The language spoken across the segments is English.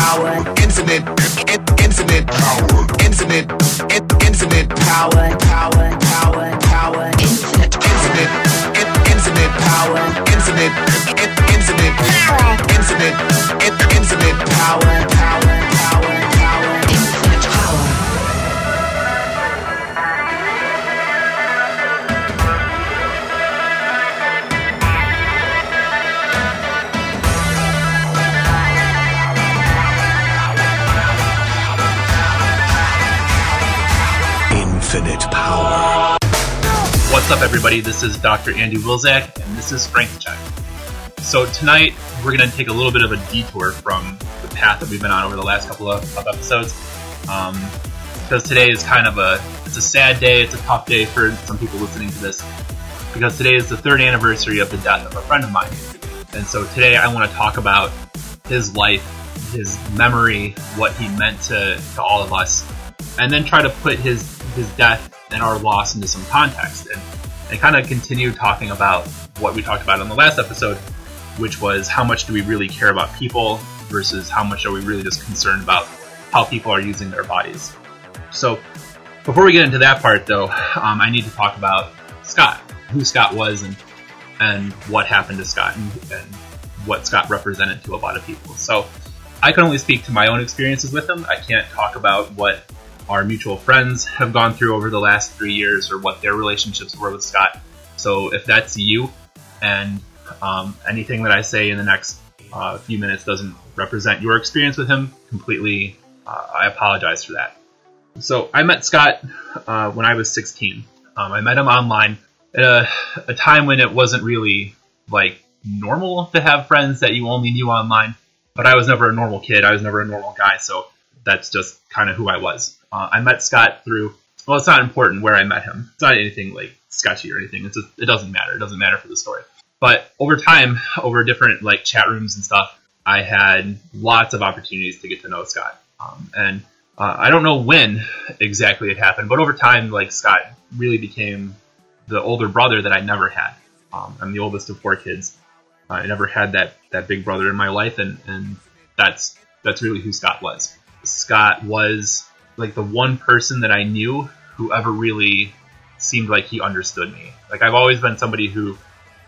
power, infinite, in- infinite power, infinite, in- infinite power, power, power, power, infinite, infinite, in- infinite power, infinite, in- infinite power, infinite, in- infinite power, power, power, Infinite power. What's up, everybody? This is Dr. Andy Wilczak, and this is Frank Check. So tonight we're going to take a little bit of a detour from the path that we've been on over the last couple of, of episodes, um, because today is kind of a it's a sad day. It's a tough day for some people listening to this, because today is the third anniversary of the death of a friend of mine, and so today I want to talk about his life, his memory, what he meant to, to all of us, and then try to put his his death and our loss into some context and, kind of continue talking about what we talked about on the last episode, which was how much do we really care about people versus how much are we really just concerned about how people are using their bodies. So before we get into that part though, um, I need to talk about Scott, who Scott was and and what happened to Scott and, and what Scott represented to a lot of people. So I can only speak to my own experiences with him. I can't talk about what our mutual friends have gone through over the last three years or what their relationships were with Scott. So if that's you and um, anything that I say in the next uh, few minutes doesn't represent your experience with him completely, uh, I apologize for that. So I met Scott uh, when I was 16. Um, I met him online at a, a time when it wasn't really like normal to have friends that you only knew online. But I was never a normal kid. I was never a normal guy. So that's just kind of who I was. Uh, I met Scott through. Well, it's not important where I met him. It's not anything like sketchy or anything. It's just, it doesn't matter. It doesn't matter for the story. But over time, over different like chat rooms and stuff, I had lots of opportunities to get to know Scott. Um, and uh, I don't know when exactly it happened, but over time, like Scott really became the older brother that I never had. Um, I'm the oldest of four kids. I never had that that big brother in my life, and and that's that's really who Scott was. Scott was like the one person that I knew who ever really seemed like he understood me. Like I've always been somebody who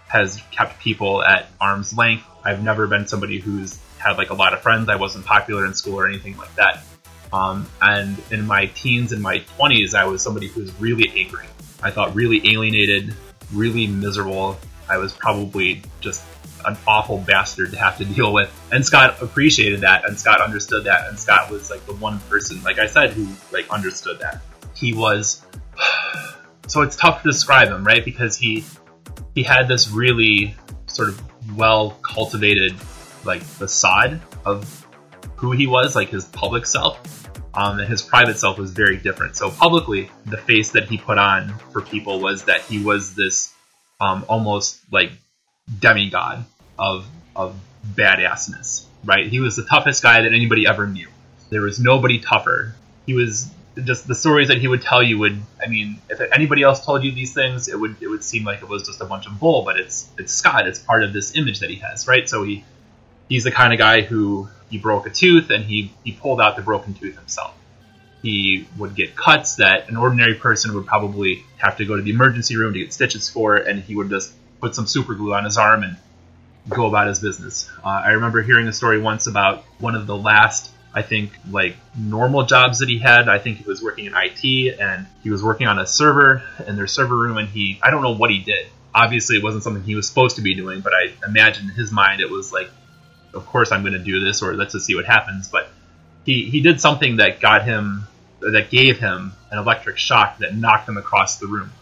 has kept people at arm's length. I've never been somebody who's had like a lot of friends. I wasn't popular in school or anything like that. Um, and in my teens and my 20s, I was somebody who was really angry. I thought really alienated, really miserable. I was probably just an awful bastard to have to deal with. And Scott appreciated that, and Scott understood that, and Scott was like the one person, like I said, who like understood that. He was. So it's tough to describe him, right? Because he he had this really sort of well cultivated like facade of who he was, like his public self. Um, and his private self was very different. So publicly, the face that he put on for people was that he was this um, almost like demigod of of badassness, right? He was the toughest guy that anybody ever knew. There was nobody tougher. He was just the stories that he would tell you would. I mean, if anybody else told you these things, it would it would seem like it was just a bunch of bull. But it's it's Scott. It's part of this image that he has, right? So he he's the kind of guy who he broke a tooth and he he pulled out the broken tooth himself. He would get cuts that an ordinary person would probably have to go to the emergency room to get stitches for, and he would just put some super glue on his arm and go about his business. Uh, I remember hearing a story once about one of the last, I think, like normal jobs that he had. I think he was working in IT and he was working on a server in their server room, and he, I don't know what he did. Obviously, it wasn't something he was supposed to be doing, but I imagine in his mind it was like, of course I'm going to do this, or let's just see what happens. But he, he did something that got him, that gave him an electric shock that knocked him across the room.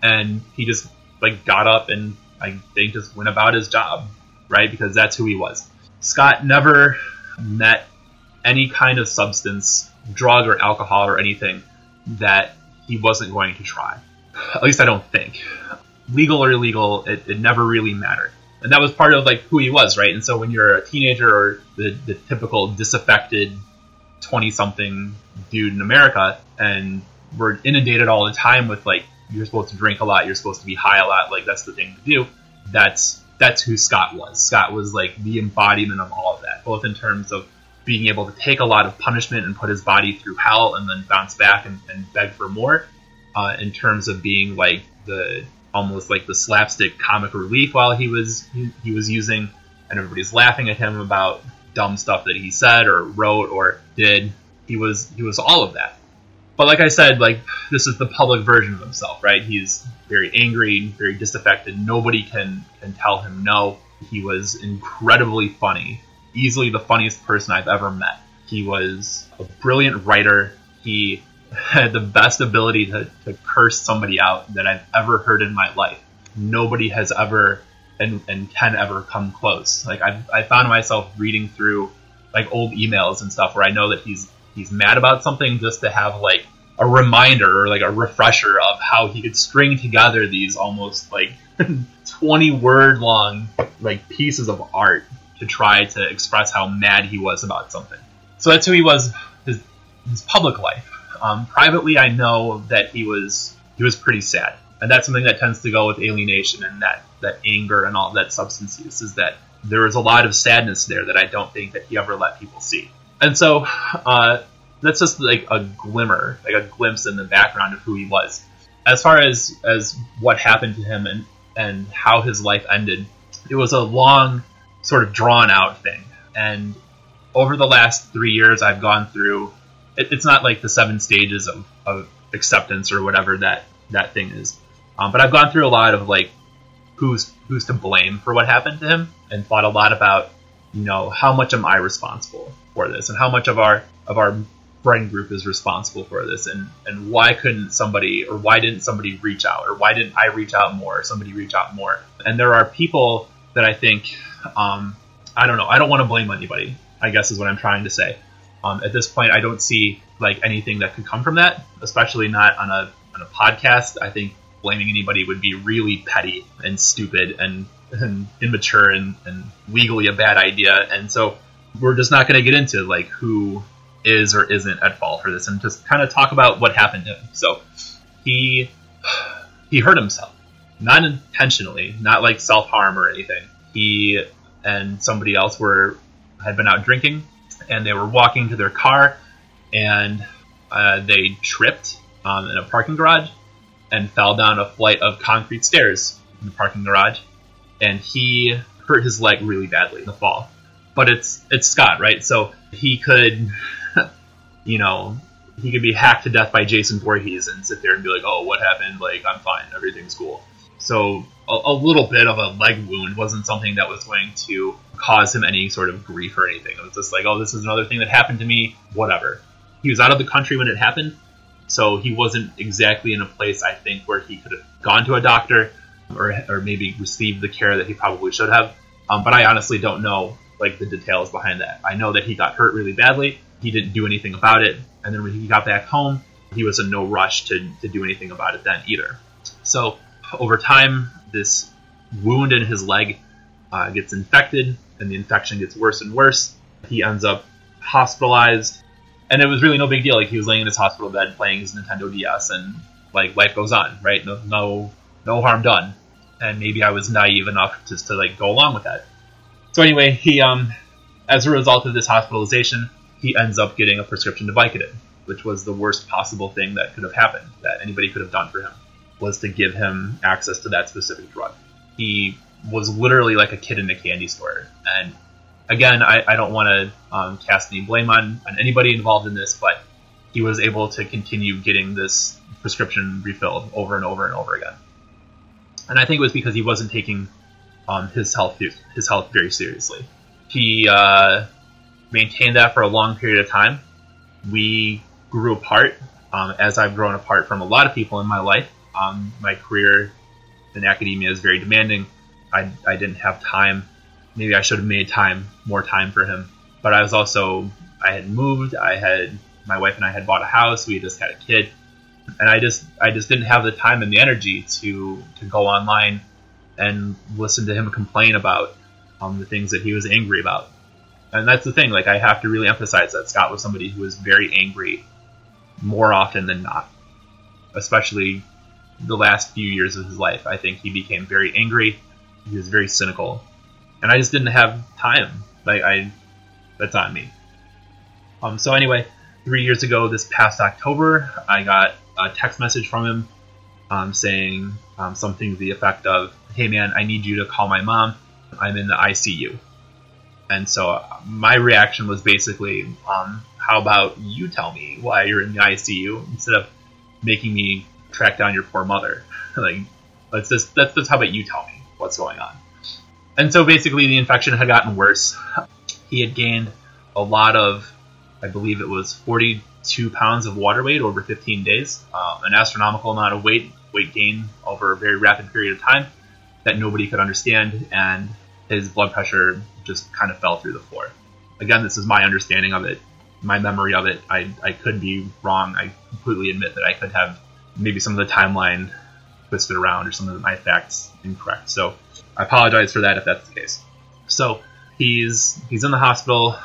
And he just like got up and I think just went about his job, right? Because that's who he was. Scott never met any kind of substance, drug or alcohol or anything that he wasn't going to try. At least I don't think. Legal or illegal, it, it never really mattered. And that was part of like who he was, right? And so when you're a teenager or the, the typical disaffected 20 something dude in America and we're inundated all the time with like you're supposed to drink a lot, you're supposed to be high a lot, like that's the thing to do. That's that's who Scott was. Scott was like the embodiment of all of that, both in terms of being able to take a lot of punishment and put his body through hell and then bounce back and, and beg for more. Uh, in terms of being like the almost like the slapstick comic relief while he was he, he was using, and everybody's laughing at him about dumb stuff that he said or wrote or did. He was he was all of that. But like I said, like this is the public version of himself, right? He's very angry, very disaffected. Nobody can can tell him no. He was incredibly funny, easily the funniest person I've ever met. He was a brilliant writer. He had the best ability to, to curse somebody out that I've ever heard in my life. Nobody has ever and, and can ever come close. Like I, I found myself reading through like old emails and stuff where I know that he's he's mad about something just to have like a reminder or like a refresher of how he could string together these almost like 20 word long like pieces of art to try to express how mad he was about something. So that's who he was his, his public life. Um, privately, I know that he was he was pretty sad, and that's something that tends to go with alienation and that that anger and all that substance use. Is that there was a lot of sadness there that I don't think that he ever let people see, and so uh, that's just like a glimmer, like a glimpse in the background of who he was. As far as as what happened to him and and how his life ended, it was a long, sort of drawn out thing, and over the last three years, I've gone through it, it's not like the seven stages of, of acceptance or whatever that that thing is. Um, but I've gone through a lot of like who's who's to blame for what happened to him, and thought a lot about you know how much am I responsible for this, and how much of our of our friend group is responsible for this, and and why couldn't somebody or why didn't somebody reach out, or why didn't I reach out more, or somebody reach out more? And there are people that I think um, I don't know. I don't want to blame anybody. I guess is what I'm trying to say. Um, at this point, I don't see like anything that could come from that, especially not on a on a podcast. I think blaming anybody would be really petty and stupid and, and immature and, and legally a bad idea. And so we're just not going to get into like who is or isn't at fault for this, and just kind of talk about what happened to him. So he he hurt himself, not intentionally, not like self harm or anything. He and somebody else were had been out drinking and they were walking to their car, and uh, they tripped um, in a parking garage and fell down a flight of concrete stairs in the parking garage, and he hurt his leg really badly in the fall. But it's it's Scott, right? So he could, you know, he could be hacked to death by Jason Voorhees and sit there and be like, "Oh, what happened? Like, I'm fine, everything's cool." So a, a, little bit of a leg wound wasn't something that was going to cause him any sort of grief or anything. It was just like, oh, this is another thing that happened to me, whatever. He was out of the country when it happened, so he wasn't exactly in a place, I think, where he could have gone to a doctor or, or maybe received the care that he probably should have. Um, but I honestly don't know like the details behind that. I know that he got hurt really badly. He didn't do anything about it, and then when he got back home, he was in no rush to, to do anything about it then either. So over time, this wound in his leg uh, gets infected, and the infection gets worse and worse. He ends up hospitalized, and it was really no big deal. Like he was laying in his hospital bed playing his Nintendo DS, and like life goes on, right? No, no, no harm done. And maybe I was naive enough just to like go along with that. So anyway, he um, as a result of this hospitalization, he ends up getting a prescription to Vicodin, which was the worst possible thing that could have happened that anybody could have done for him was to give him access to that specific drug. He was literally like a kid in a candy store. And again, I, I don't want to um, cast any blame on, on anybody involved in this, but he was able to continue getting this prescription refilled over and over and over again. And I think it was because he wasn't taking um, his health his health very seriously. He uh, maintained that for a long period of time. We grew apart um, as I've grown apart from a lot of people in my life. Um, my career in academia is very demanding. I, I didn't have time. Maybe I should have made time, more time for him. But I was also, I had moved. I had, my wife and I had bought a house. We just had a kid. And I just, I just didn't have the time and the energy to, to go online and listen to him complain about um, the things that he was angry about. And that's the thing. Like, I have to really emphasize that Scott was somebody who was very angry more often than not, especially the last few years of his life. I think he became very angry. He was very cynical, and I just didn't have time. Like I, that's on me. Um, so anyway, three years ago, this past October, I got a text message from him um, saying um, something to the effect of, "Hey man, I need you to call my mom. I'm in the ICU." And so uh, my reaction was basically, um, "How about you tell me why you're in the ICU instead of making me track down your poor mother? like, let's just let's just how about you tell me what's going on?" And so basically, the infection had gotten worse. He had gained a lot of, I believe it was 42 pounds of water weight over 15 days, um, an astronomical amount of weight weight gain over a very rapid period of time that nobody could understand, and his blood pressure just kind of fell through the floor. Again, this is my understanding of it, my memory of it. I, I could be wrong. I completely admit that I could have maybe some of the timeline twisted around or some of my facts incorrect. So I apologize for that if that's the case. So he's he's in the hospital.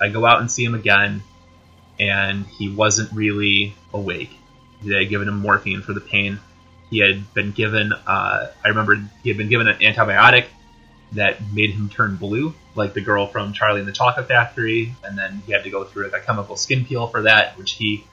I go out and see him again, and he wasn't really awake. They had given him morphine for the pain. He had been given, uh, I remember he had been given an antibiotic that made him turn blue, like the girl from Charlie and the Chocolate Factory, and then he had to go through like a chemical skin peel for that, which he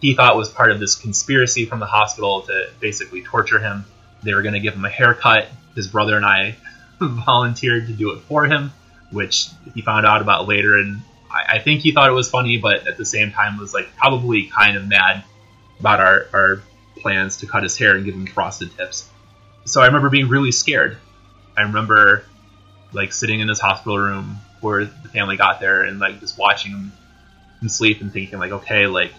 he thought was part of this conspiracy from the hospital to basically torture him. They were going to give him a haircut. His brother and I volunteered to do it for him, which he found out about later, and I, I think he thought it was funny, but at the same time was like probably kind of mad about our, our plans to cut his hair and give him frosted tips. So I remember being really scared. I remember like sitting in his hospital room where the family got there and like just watching him, him sleep and thinking like, okay, like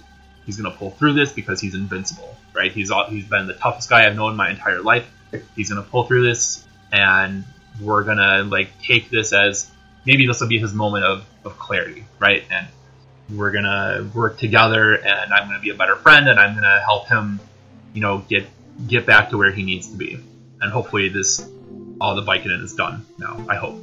he's gonna pull through this because he's invincible, right? He's all, he's been the toughest guy I've known my entire life. He's gonna pull through this, and we're gonna like take this as maybe this will be his moment of, of clarity, right? And we're gonna work together, and I'm gonna be a better friend, and I'm gonna help him, you know, get get back to where he needs to be. And hopefully, this all the Vicodin is done now. I hope.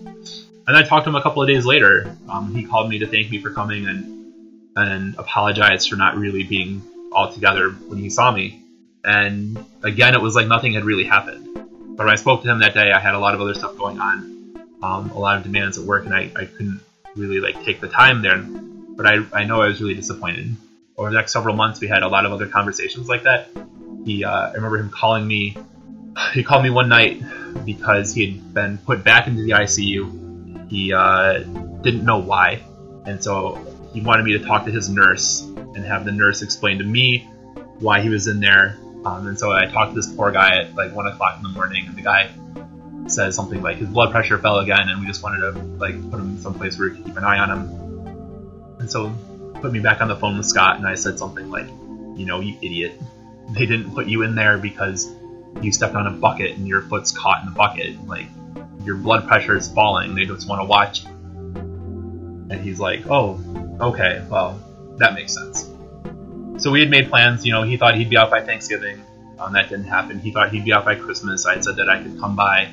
And I talked to him a couple of days later. Um, he called me to thank me for coming and and apologized for not really being all together when he saw me. And again, it was like nothing had really happened. But when I spoke to him that day, I had a lot of other stuff going on, um, a lot of demands at work, and I, I couldn't really like take the time there. But I, I know I was really disappointed. Over the next several months, we had a lot of other conversations like that. He, uh, I remember him calling me. He called me one night because he had been put back into the ICU. He uh, didn't know why, and so he wanted me to talk to his nurse and have the nurse explain to me why he was in there. Um, and so I talked to this poor guy at like one o'clock in the morning, and the guy says something like his blood pressure fell again, and we just wanted to like put him someplace where we could keep an eye on him. And so put me back on the phone with Scott, and I said something like, "You know, you idiot, they didn't put you in there because you stepped on a bucket and your foot's caught in the bucket. Like your blood pressure is falling. They just want to watch." And he's like, "Oh, okay, well, that makes sense." So we had made plans. You know, he thought he'd be out by Thanksgiving. Um, that didn't happen. He thought he'd be out by Christmas. I said that I could come by,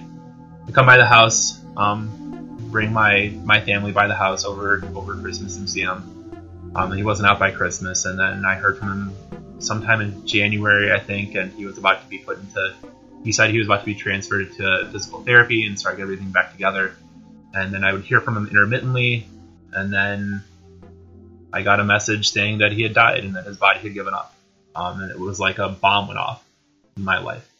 come by the house, um, bring my my family by the house over over Christmas and see him. Um, he wasn't out by Christmas, and then I heard from him sometime in January, I think, and he was about to be put into. He said he was about to be transferred to physical therapy and start getting everything back together. And then I would hear from him intermittently, and then I got a message saying that he had died and that his body had given up. Um, and it was like a bomb went off in my life.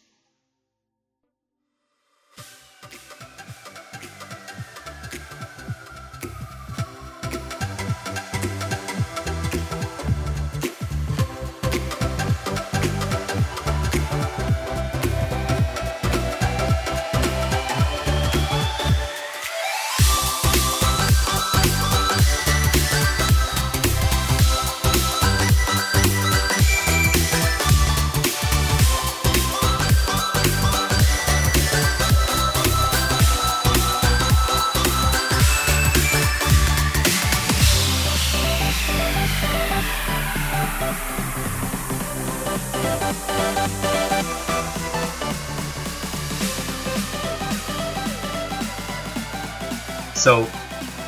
So,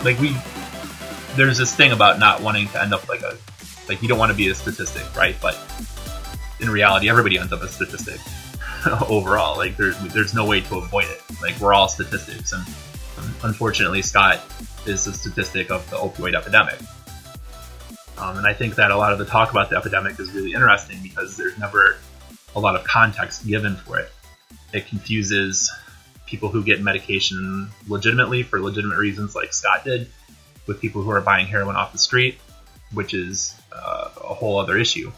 like we, there's this thing about not wanting to end up like a, like you don't want to be a statistic, right? But in reality, everybody ends up a statistic overall. Like there's there's no way to avoid it. Like we're all statistics, and unfortunately, Scott is a statistic of the opioid epidemic. Um, and I think that a lot of the talk about the epidemic is really interesting because there's never a lot of context given for it. It confuses people who get medication legitimately for legitimate reasons, like Scott did, with people who are buying heroin off the street, which is uh, a whole other issue.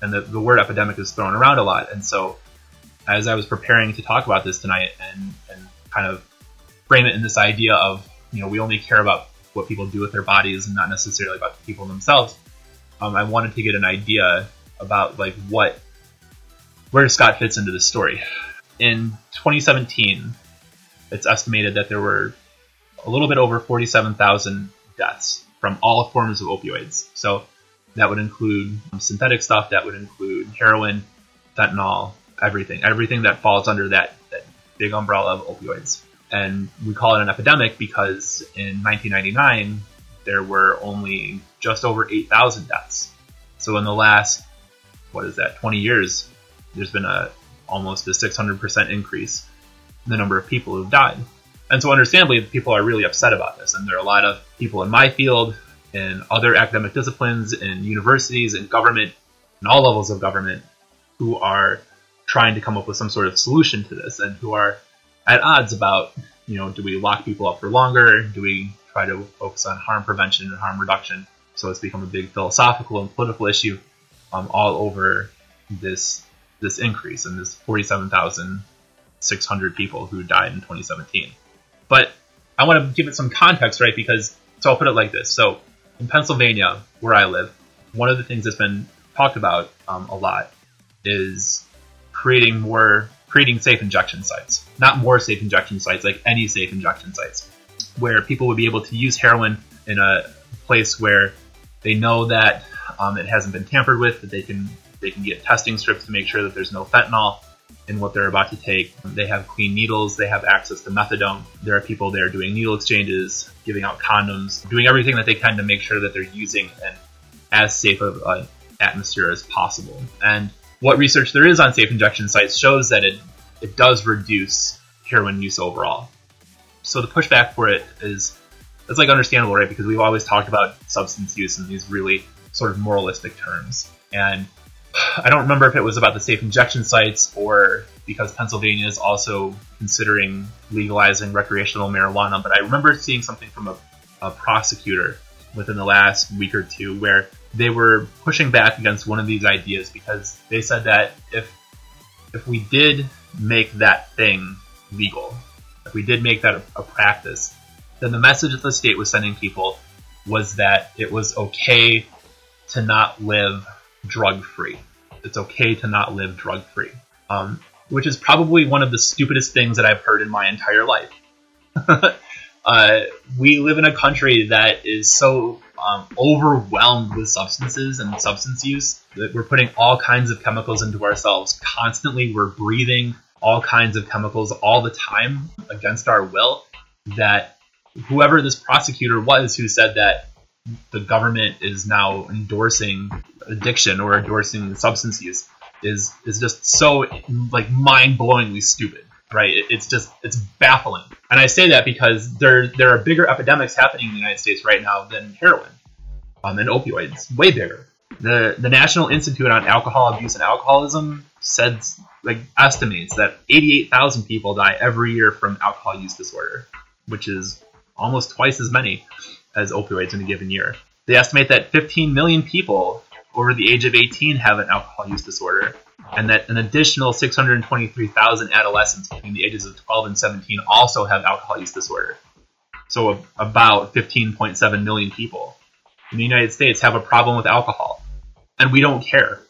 And the, the word epidemic is thrown around a lot. And so, as I was preparing to talk about this tonight and, and kind of frame it in this idea of, you know, we only care about what people do with their bodies and not necessarily about the people themselves, um, I wanted to get an idea about like what where Scott fits into this story. In 2017, it's estimated that there were a little bit over 47,000 deaths from all forms of opioids. So that would include um, synthetic stuff, that would include heroin, fentanyl, everything, everything that falls under that, that big umbrella of opioids. And we call it an epidemic because in 1999, there were only just over 8,000 deaths. So in the last, what is that, 20 years, there's been a almost a 600% increase in the number of people who've died. And so understandably, people are really upset about this. And there are a lot of people in my field, in other academic disciplines, in universities, in government, in all levels of government, who are trying to come up with some sort of solution to this and who are at odds about, you know, do we lock people up for longer? Do we try to focus on harm prevention and harm reduction? So it's become a big philosophical and political issue um, all over this this increase and this 47,600 people who died in 2017. But I want to give it some context, right? Because so I'll put it like this. So in Pennsylvania, where I live, one of the things that's been talked about um, a lot is creating more creating safe injection sites. Not more safe injection sites, like any safe injection sites, where people would be able to use heroin in a place where they know that um, it hasn't been tampered with, that they can they can get testing strips to make sure that there's no fentanyl in what they're about to take. They have clean needles. They have access to methadone. There are people there doing needle exchanges, giving out condoms, doing everything that they can to make sure that they're using an as safe of an atmosphere as possible. And what research there is on safe injection sites shows that it, it does reduce heroin use overall. So the pushback for it is it's like understandable, right? Because we've always talked about substance use in these really sort of moralistic terms. And I don't remember if it was about the safe injection sites or because Pennsylvania is also considering legalizing recreational marijuana, but I remember seeing something from a, a prosecutor within the last week or two where they were pushing back against one of these ideas because they said that if if we did make that thing legal, if we did make that a, a practice, then the message that the state was sending people was that it was okay to not live drug free. It's okay to not live drug free, um, which is probably one of the stupidest things that I've heard in my entire life. uh, we live in a country that is so um, overwhelmed with substances and substance use that we're putting all kinds of chemicals into ourselves constantly. We're breathing all kinds of chemicals all the time against our will. That whoever this prosecutor was who said that the government is now endorsing addiction or endorsing substance use is is just so like mind blowingly stupid, right? It's just it's baffling, and I say that because there there are bigger epidemics happening in the United States right now than heroin, um, and opioids, way bigger. The the National Institute on Alcohol Abuse and Alcoholism said like estimates that 88,000 people die every year from alcohol use disorder, which is almost twice as many as opioids in a given year. They estimate that 15 million people over the age of 18 have an alcohol use disorder, and that an additional 623,000 adolescents between the ages of 12 and 17 also have alcohol use disorder. So about 15.7 million people in the United States have a problem with alcohol, and we don't care.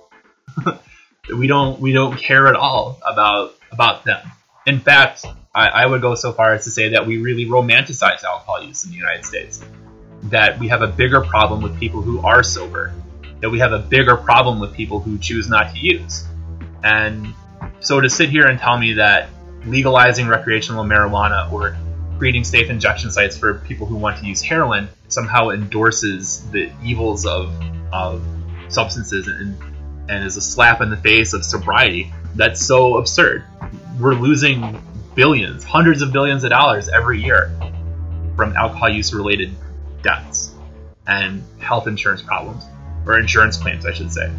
we don't we don't care at all about about them. In fact, I, I would go so far as to say that we really romanticize alcohol use in the United States. That we have a bigger problem with people who are sober that we have a bigger problem with people who choose not to use. And so to sit here and tell me that legalizing recreational marijuana or creating safe injection sites for people who want to use heroin somehow endorses the evils of, of substances and, and is a slap in the face of sobriety, that's so absurd. We're losing billions, hundreds of billions of dollars every year from alcohol use related deaths and health insurance problems. or insurance claims, I should say,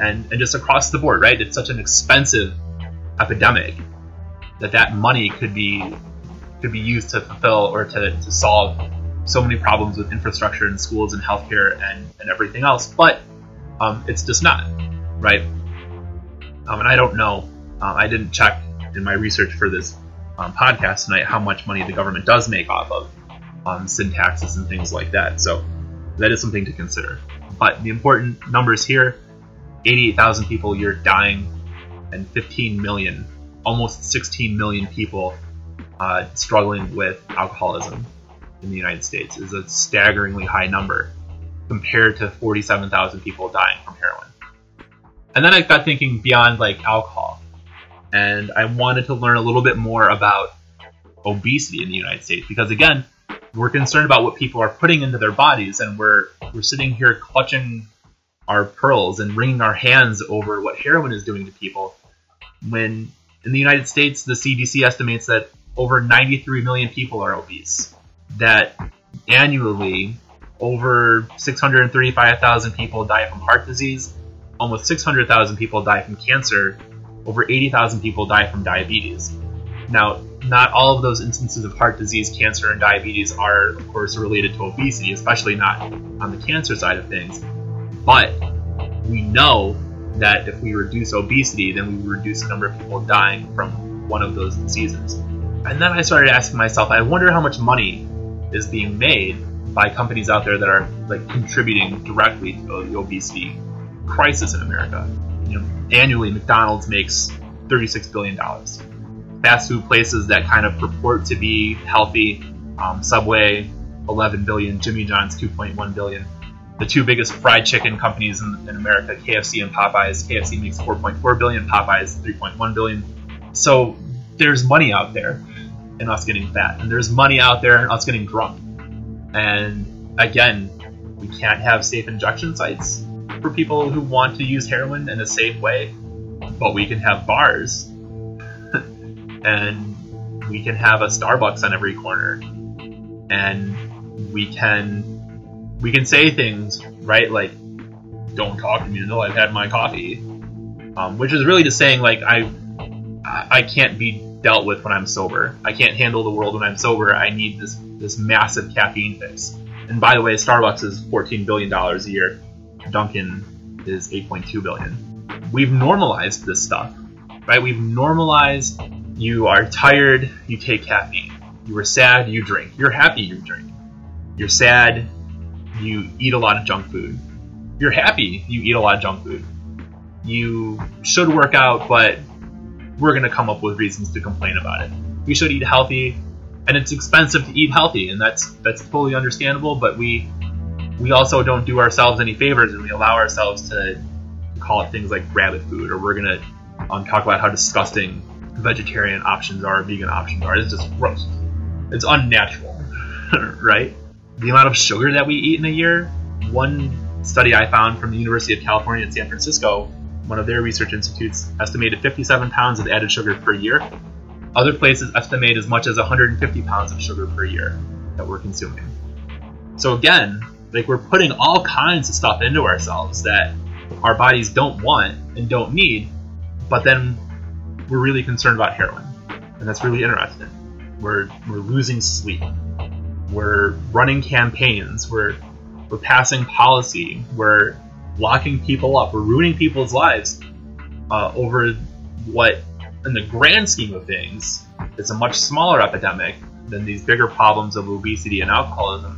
and and just across the board, right? It's such an expensive epidemic that that money could be could be used to fulfill or to, to solve so many problems with infrastructure and schools and healthcare and, and everything else, but um, it's just not, right? Um, and I don't know. Uh, I didn't check in my research for this um, podcast tonight how much money the government does make off of um, sin taxes and things like that. So that is something to consider. But the important numbers here 88,000 people a year dying, and 15 million, almost 16 million people uh, struggling with alcoholism in the United States is a staggeringly high number compared to 47,000 people dying from heroin. And then I got thinking beyond like alcohol, and I wanted to learn a little bit more about obesity in the United States because again, we're concerned about what people are putting into their bodies, and we're we're sitting here clutching our pearls and wringing our hands over what heroin is doing to people. When in the United States, the CDC estimates that over 93 million people are obese. That annually, over 635,000 people die from heart disease, almost 600,000 people die from cancer, over 80,000 people die from diabetes. Now, not all of those instances of heart disease, cancer, and diabetes are, of course, related to obesity, especially not on the cancer side of things. But we know that if we reduce obesity, then we reduce the number of people dying from one of those diseases. And then I started asking myself, I wonder how much money is being made by companies out there that are like contributing directly to the obesity crisis in America. You know, annually McDonald's makes $36 billion fast food places that kind of purport to be healthy. Um, Subway, 11 billion. Jimmy John's, 2.1 billion. The two biggest fried chicken companies in, in America, KFC and Popeyes. KFC makes 4.4 billion. Popeyes, 3.1 billion. So there's money out there in us getting fat, and there's money out there in us getting drunk. And again, we can't have safe injection sites for people who want to use heroin in a safe way, but we can have bars and we can have a Starbucks on every corner, and we can we can say things right like "Don't talk to me until I've had my coffee," um, which is really just saying like I I can't be dealt with when I'm sober. I can't handle the world when I'm sober. I need this this massive caffeine fix. And by the way, Starbucks is 14 billion dollars a year. Dunkin' is 8.2 billion. We've normalized this stuff, right? We've normalized you are tired, you take caffeine. You are sad, you drink. You're happy, you drink. You're sad, you eat a lot of junk food. You're happy, you eat a lot of junk food. You should work out, but we're going to come up with reasons to complain about it. We should eat healthy, and it's expensive to eat healthy, and that's that's totally understandable. But we we also don't do ourselves any favors, and we allow ourselves to call it things like rabbit food, or we're going to um, talk about how disgusting vegetarian options are, vegan options are. It's just gross. It's unnatural, right? The amount of sugar that we eat in a year. One study I found from the University of California in San Francisco, one of their research institutes, estimated 57 pounds of added sugar per year. Other places estimate as much as 150 pounds of sugar per year that we're consuming. So again, like we're putting all kinds of stuff into ourselves that our bodies don't want and don't need, but then we're really concerned about heroin, and that's really interesting. We're we're losing sleep. We're running campaigns. We're we're passing policy. We're locking people up. We're ruining people's lives uh, over what, in the grand scheme of things, it's a much smaller epidemic than these bigger problems of obesity and alcoholism.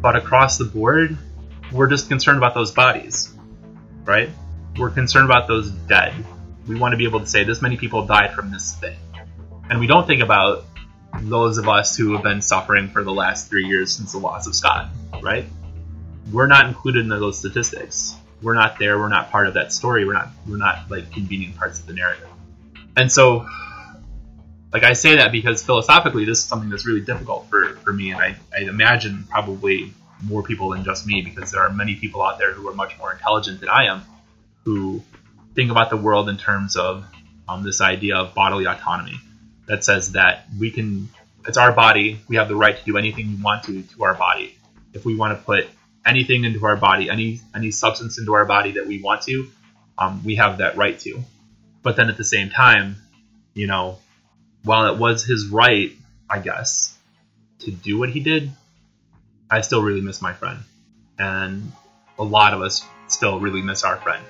But across the board, we're just concerned about those bodies, right? We're concerned about those dead we want to be able to say this many people died from this thing. And we don't think about those of us who have been suffering for the last three years since the loss of Scott, right? We're not included in those statistics. We're not there. We're not part of that story. We're not. We're not like convenient parts of the narrative. And so, like I say that because philosophically, this is something that's really difficult for for me, and I, I imagine probably more people than just me because there are many people out there who are much more intelligent than I am, who think about the world in terms of um, this idea of bodily autonomy that says that we can, it's our body, we have the right to do anything we want to to our body. If we want to put anything into our body, any any substance into our body that we want to, um, we have that right to. But then at the same time, you know, while it was his right, I guess, to do what he did, I still really miss my friend, and a lot of us still really miss our friend.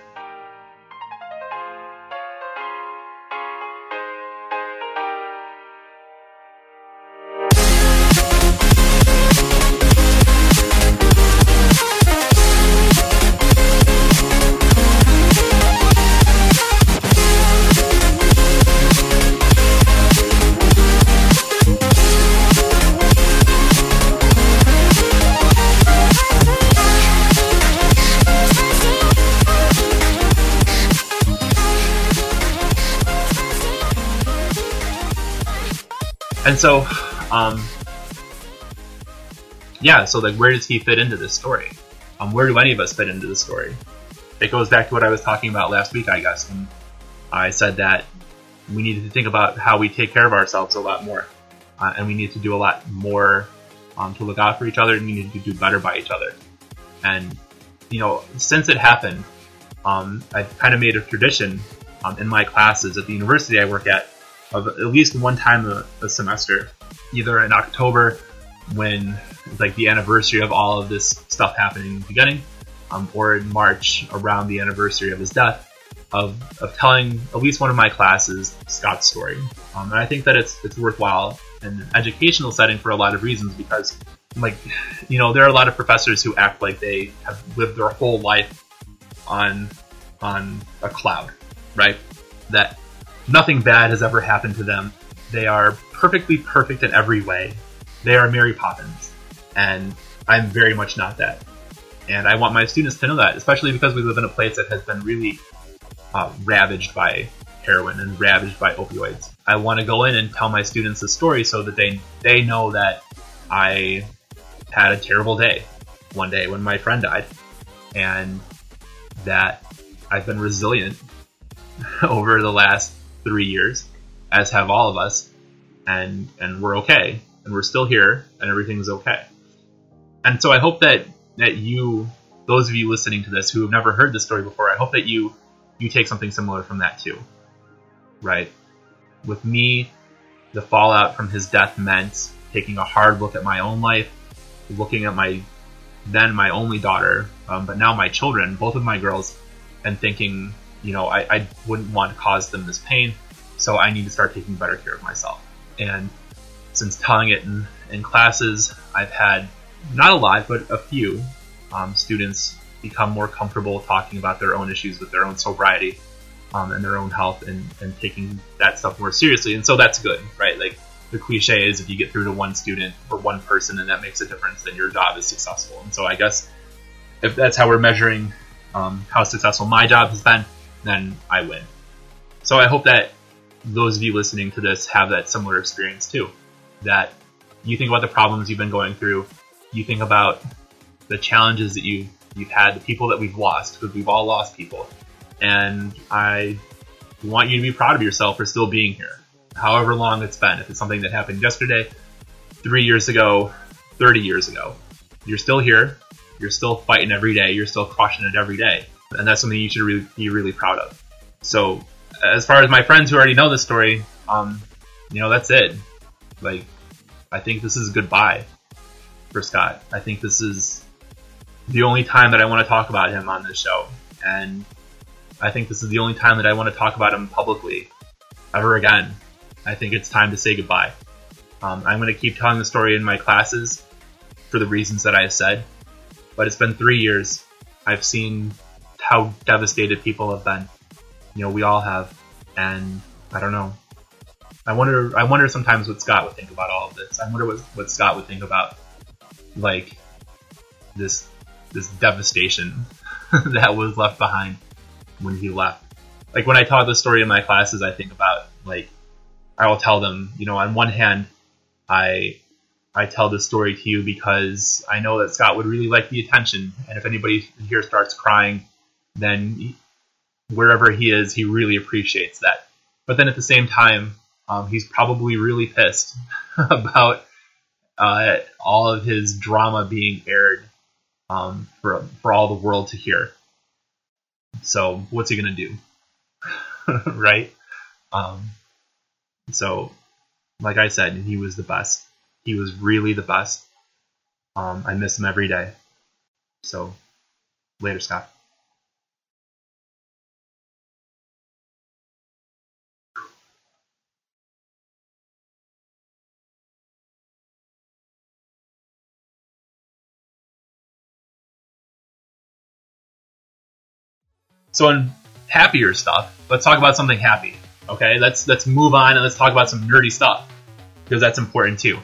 And so, um, yeah, so like, where does he fit into this story? Um, where do any of us fit into the story? It goes back to what I was talking about last week, I guess, when I said that we needed to think about how we take care of ourselves a lot more, uh, and we need to do a lot more um, to look out for each other, and we need to do better by each other. And you know, since it happened, um, I've kind of made a tradition um, in my classes at the university I work at of at least one time a, a semester, either in October when like the anniversary of all of this stuff happening in the beginning, um, or in March around the anniversary of his death, of, of telling at least one of my classes Scott's story. Um, and I think that it's it's worthwhile in an educational setting for a lot of reasons because, like, you know, there are a lot of professors who act like they have lived their whole life on on a cloud, right? That nothing bad has ever happened to them. They are perfectly perfect in every way. They are Mary Poppins. And I'm very much not that. And I want my students to know that, especially because we live in a place that has been really uh, ravaged by heroin and ravaged by opioids. I want to go in and tell my students the story so that they they know that I had a terrible day one day when my friend died, and that I've been resilient over the last three years, as have all of us, and and we're okay, and we're still here, and everything's okay. And so I hope that that you, those of you listening to this who have never heard this story before, I hope that you you take something similar from that too. Right? With me, the fallout from his death meant taking a hard look at my own life, looking at my then my only daughter, um, but now my children, both of my girls, and thinking, you know, I, I wouldn't want to cause them this pain, so I need to start taking better care of myself. And since telling it in, in classes, I've had not a lot, but a few um, students become more comfortable talking about their own issues with their own sobriety um, and their own health and, and taking that stuff more seriously. And so that's good, right? Like the cliche is if you get through to one student or one person and that makes a difference, then your job is successful. And so I guess if that's how we're measuring um, how successful my job has been, then I win. So I hope that those of you listening to this have that similar experience too. That you think about the problems you've been going through, you think about the challenges that you you've had, the people that we've lost, because we've all lost people. And I want you to be proud of yourself for still being here, however long it's been. If it's something that happened yesterday, three years ago, 30 years ago, you're still here. You're still fighting every day. You're still crushing it every day. And that's something you should really, be really proud of. So, as far as my friends who already know this story, um, you know, that's it. Like, I think this is goodbye for Scott. I think this is the only time that I want to talk about him on this show. And I think this is the only time that I want to talk about him publicly ever again. I think it's time to say goodbye. Um, I'm going to keep telling the story in my classes for the reasons that I have said, but it's been three years. I've seen how devastated people have been. You know, we all have, and I don't know. I wonder. I wonder sometimes what Scott would think about all of this. I wonder what what Scott would think about like this this devastation that was left behind when he left. Like when I tell the story in my classes, I think about like I will tell them, you know, on one hand, I I tell this story to you because I know that Scott would really like the attention, and if anybody here starts crying, then wherever he is, he really appreciates that. But then at the same time, um, he's probably really pissed about uh, all of his drama being aired um, for for all the world to hear. So what's he gonna do, right? Um, so, like I said, he was the best. He was really the best. Um, I miss him every day. So, later, Scott. So in happier stuff, let's talk about something happy. Okay, let's let's move on and let's talk about some nerdy stuff because that's important too.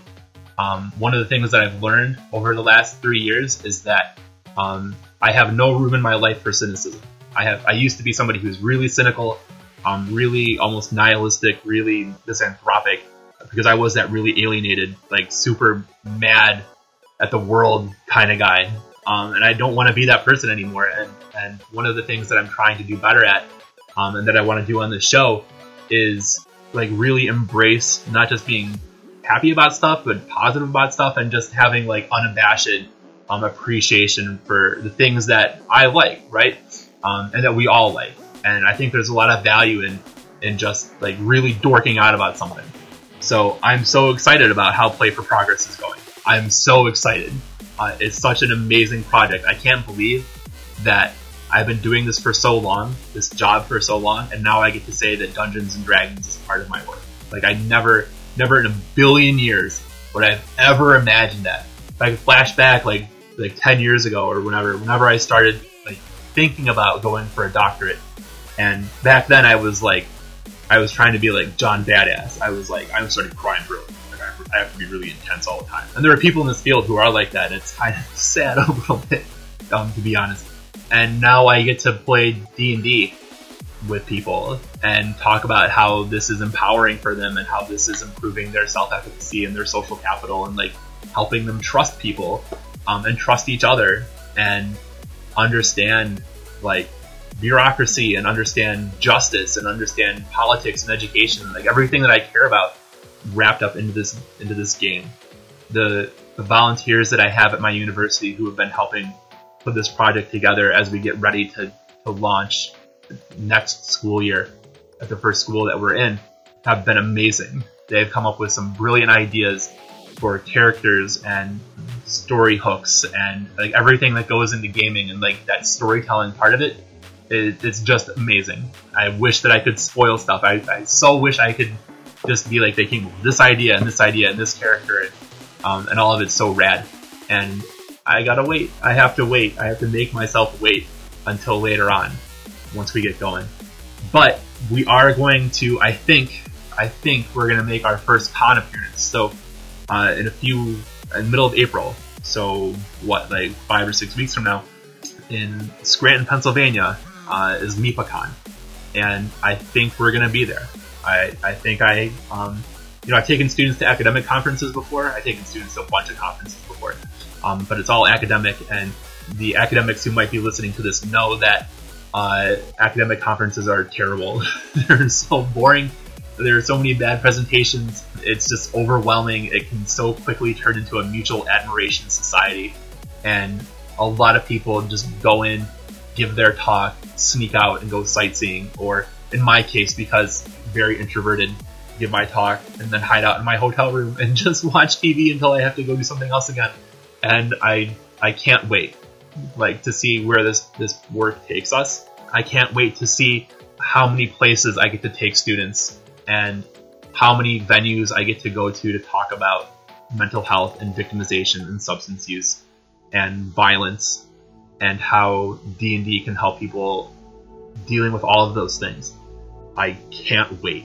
Um, one of the things that I've learned over the last three years is that um, I have no room in my life for cynicism. I have I used to be somebody who's really cynical, um, really almost nihilistic, really misanthropic, because I was that really alienated, like super mad at the world kind of guy. Um, and I don't want to be that person anymore. And and one of the things that I'm trying to do better at, um, and that I want to do on this show, is like really embrace not just being happy about stuff, but positive about stuff, and just having like unabashed um, appreciation for the things that I like, right? Um, and that we all like. And I think there's a lot of value in in just like really dorking out about something. So I'm so excited about how Play for Progress is going. I'm so excited. Uh, it's such an amazing project. I can't believe that I've been doing this for so long, this job for so long, and now I get to say that Dungeons and Dragons is part of my work. Like I never, never in a billion years would I've ever imagined that. If I could flash back like like ten years ago or whenever, whenever I started like thinking about going for a doctorate, and back then I was like, I was trying to be like John Badass. I was like, I'm starting crying through. I have to be really intense all the time. And there are people in this field who are like that. It's kind of sad a little bit, um, to be honest and now I get to play D and D with people and talk about how this is empowering for them and how this is improving their self efficacy and their social capital and like helping them trust people um, and trust each other and understand like bureaucracy and understand justice and understand politics and education and like everything that I care about wrapped up into this into this game the, the volunteers that I have at my university who have been helping put this project together as we get ready to, to launch next school year at the first school that we're in have been amazing. They've come up with some brilliant ideas for characters and story hooks and like everything that goes into gaming and like that storytelling part of it. it's just amazing. I wish that I could spoil stuff. I, I so wish I could just be like they came with this idea and this idea and this character and, um, and all of it's so rad. And I gotta wait. I have to wait. I have to make myself wait until later on, once we get going. But we are going to, I think, I think we're gonna make our first con appearance. So, uh, in a few, in the middle of April. So, what, like five or six weeks from now, in Scranton, Pennsylvania, uh, is MeepaCon. And I think we're gonna be there. I, I think I, um, you know, I've taken students to academic conferences before. I've taken students to a bunch of conferences before um, but it's all academic, and the academics who might be listening to this know that uh, academic conferences are terrible. They're so boring. There are so many bad presentations. It's just overwhelming. It can so quickly turn into a mutual admiration society, and a lot of people just go in, give their talk, sneak out, and go sightseeing. Or in my case, because very introverted, give my talk and then hide out in my hotel room and just watch TV until I have to go do something else again and I I can't wait like to see where this this work takes us. I can't wait to see how many places I get to take students and how many venues I get to go to to talk about mental health and victimization and substance use and violence and how D&D can help people dealing with all of those things. I can't wait.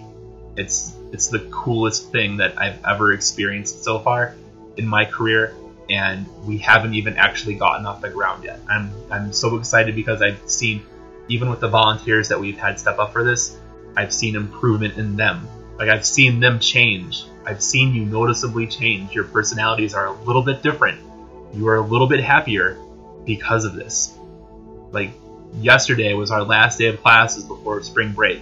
It's it's the coolest thing that I've ever experienced so far in my career and we haven't even actually gotten off the ground yet. I'm I'm so excited because I've seen even with the volunteers that we've had step up for this, I've seen improvement in them. Like I've seen them change. I've seen you noticeably change. Your personalities are a little bit different. You are a little bit happier because of this. Like yesterday was our last day of classes before spring break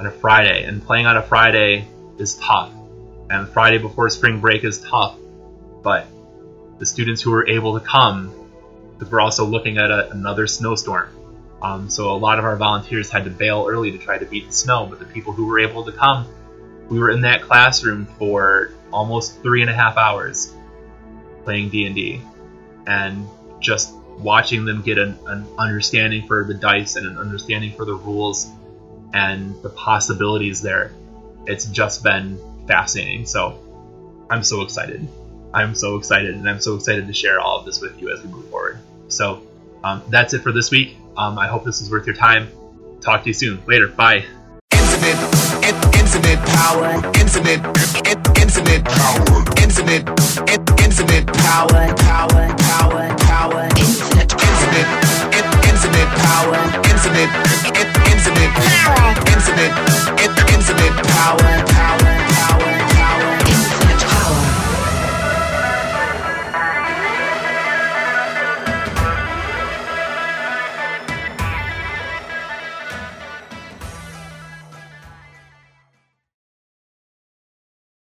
on a Friday, and playing on a Friday is tough. And Friday before spring break is tough. But the students who were able to come because we're also looking at a, another snowstorm. Um, so a lot of our volunteers had to bail early to try to beat the snow, but the people who were able to come, we were in that classroom for almost three and a half hours playing D&D and just watching them get an, an understanding for the dice and an understanding for the rules and the possibilities there. It's just been fascinating. So I'm so excited. I'm so excited, and I'm so excited to share all of this with you as we move forward. So um, that's it for this week. Um, I hope this is worth your time. Talk to you soon. Later. Bye. Infinite, in- infinite power, infinite, in- infinite power, infinite, in- infinite power, power, power, power, infinite, infinite, in- infinite power, infinite, infinite power, infinite, infinite power, power, power.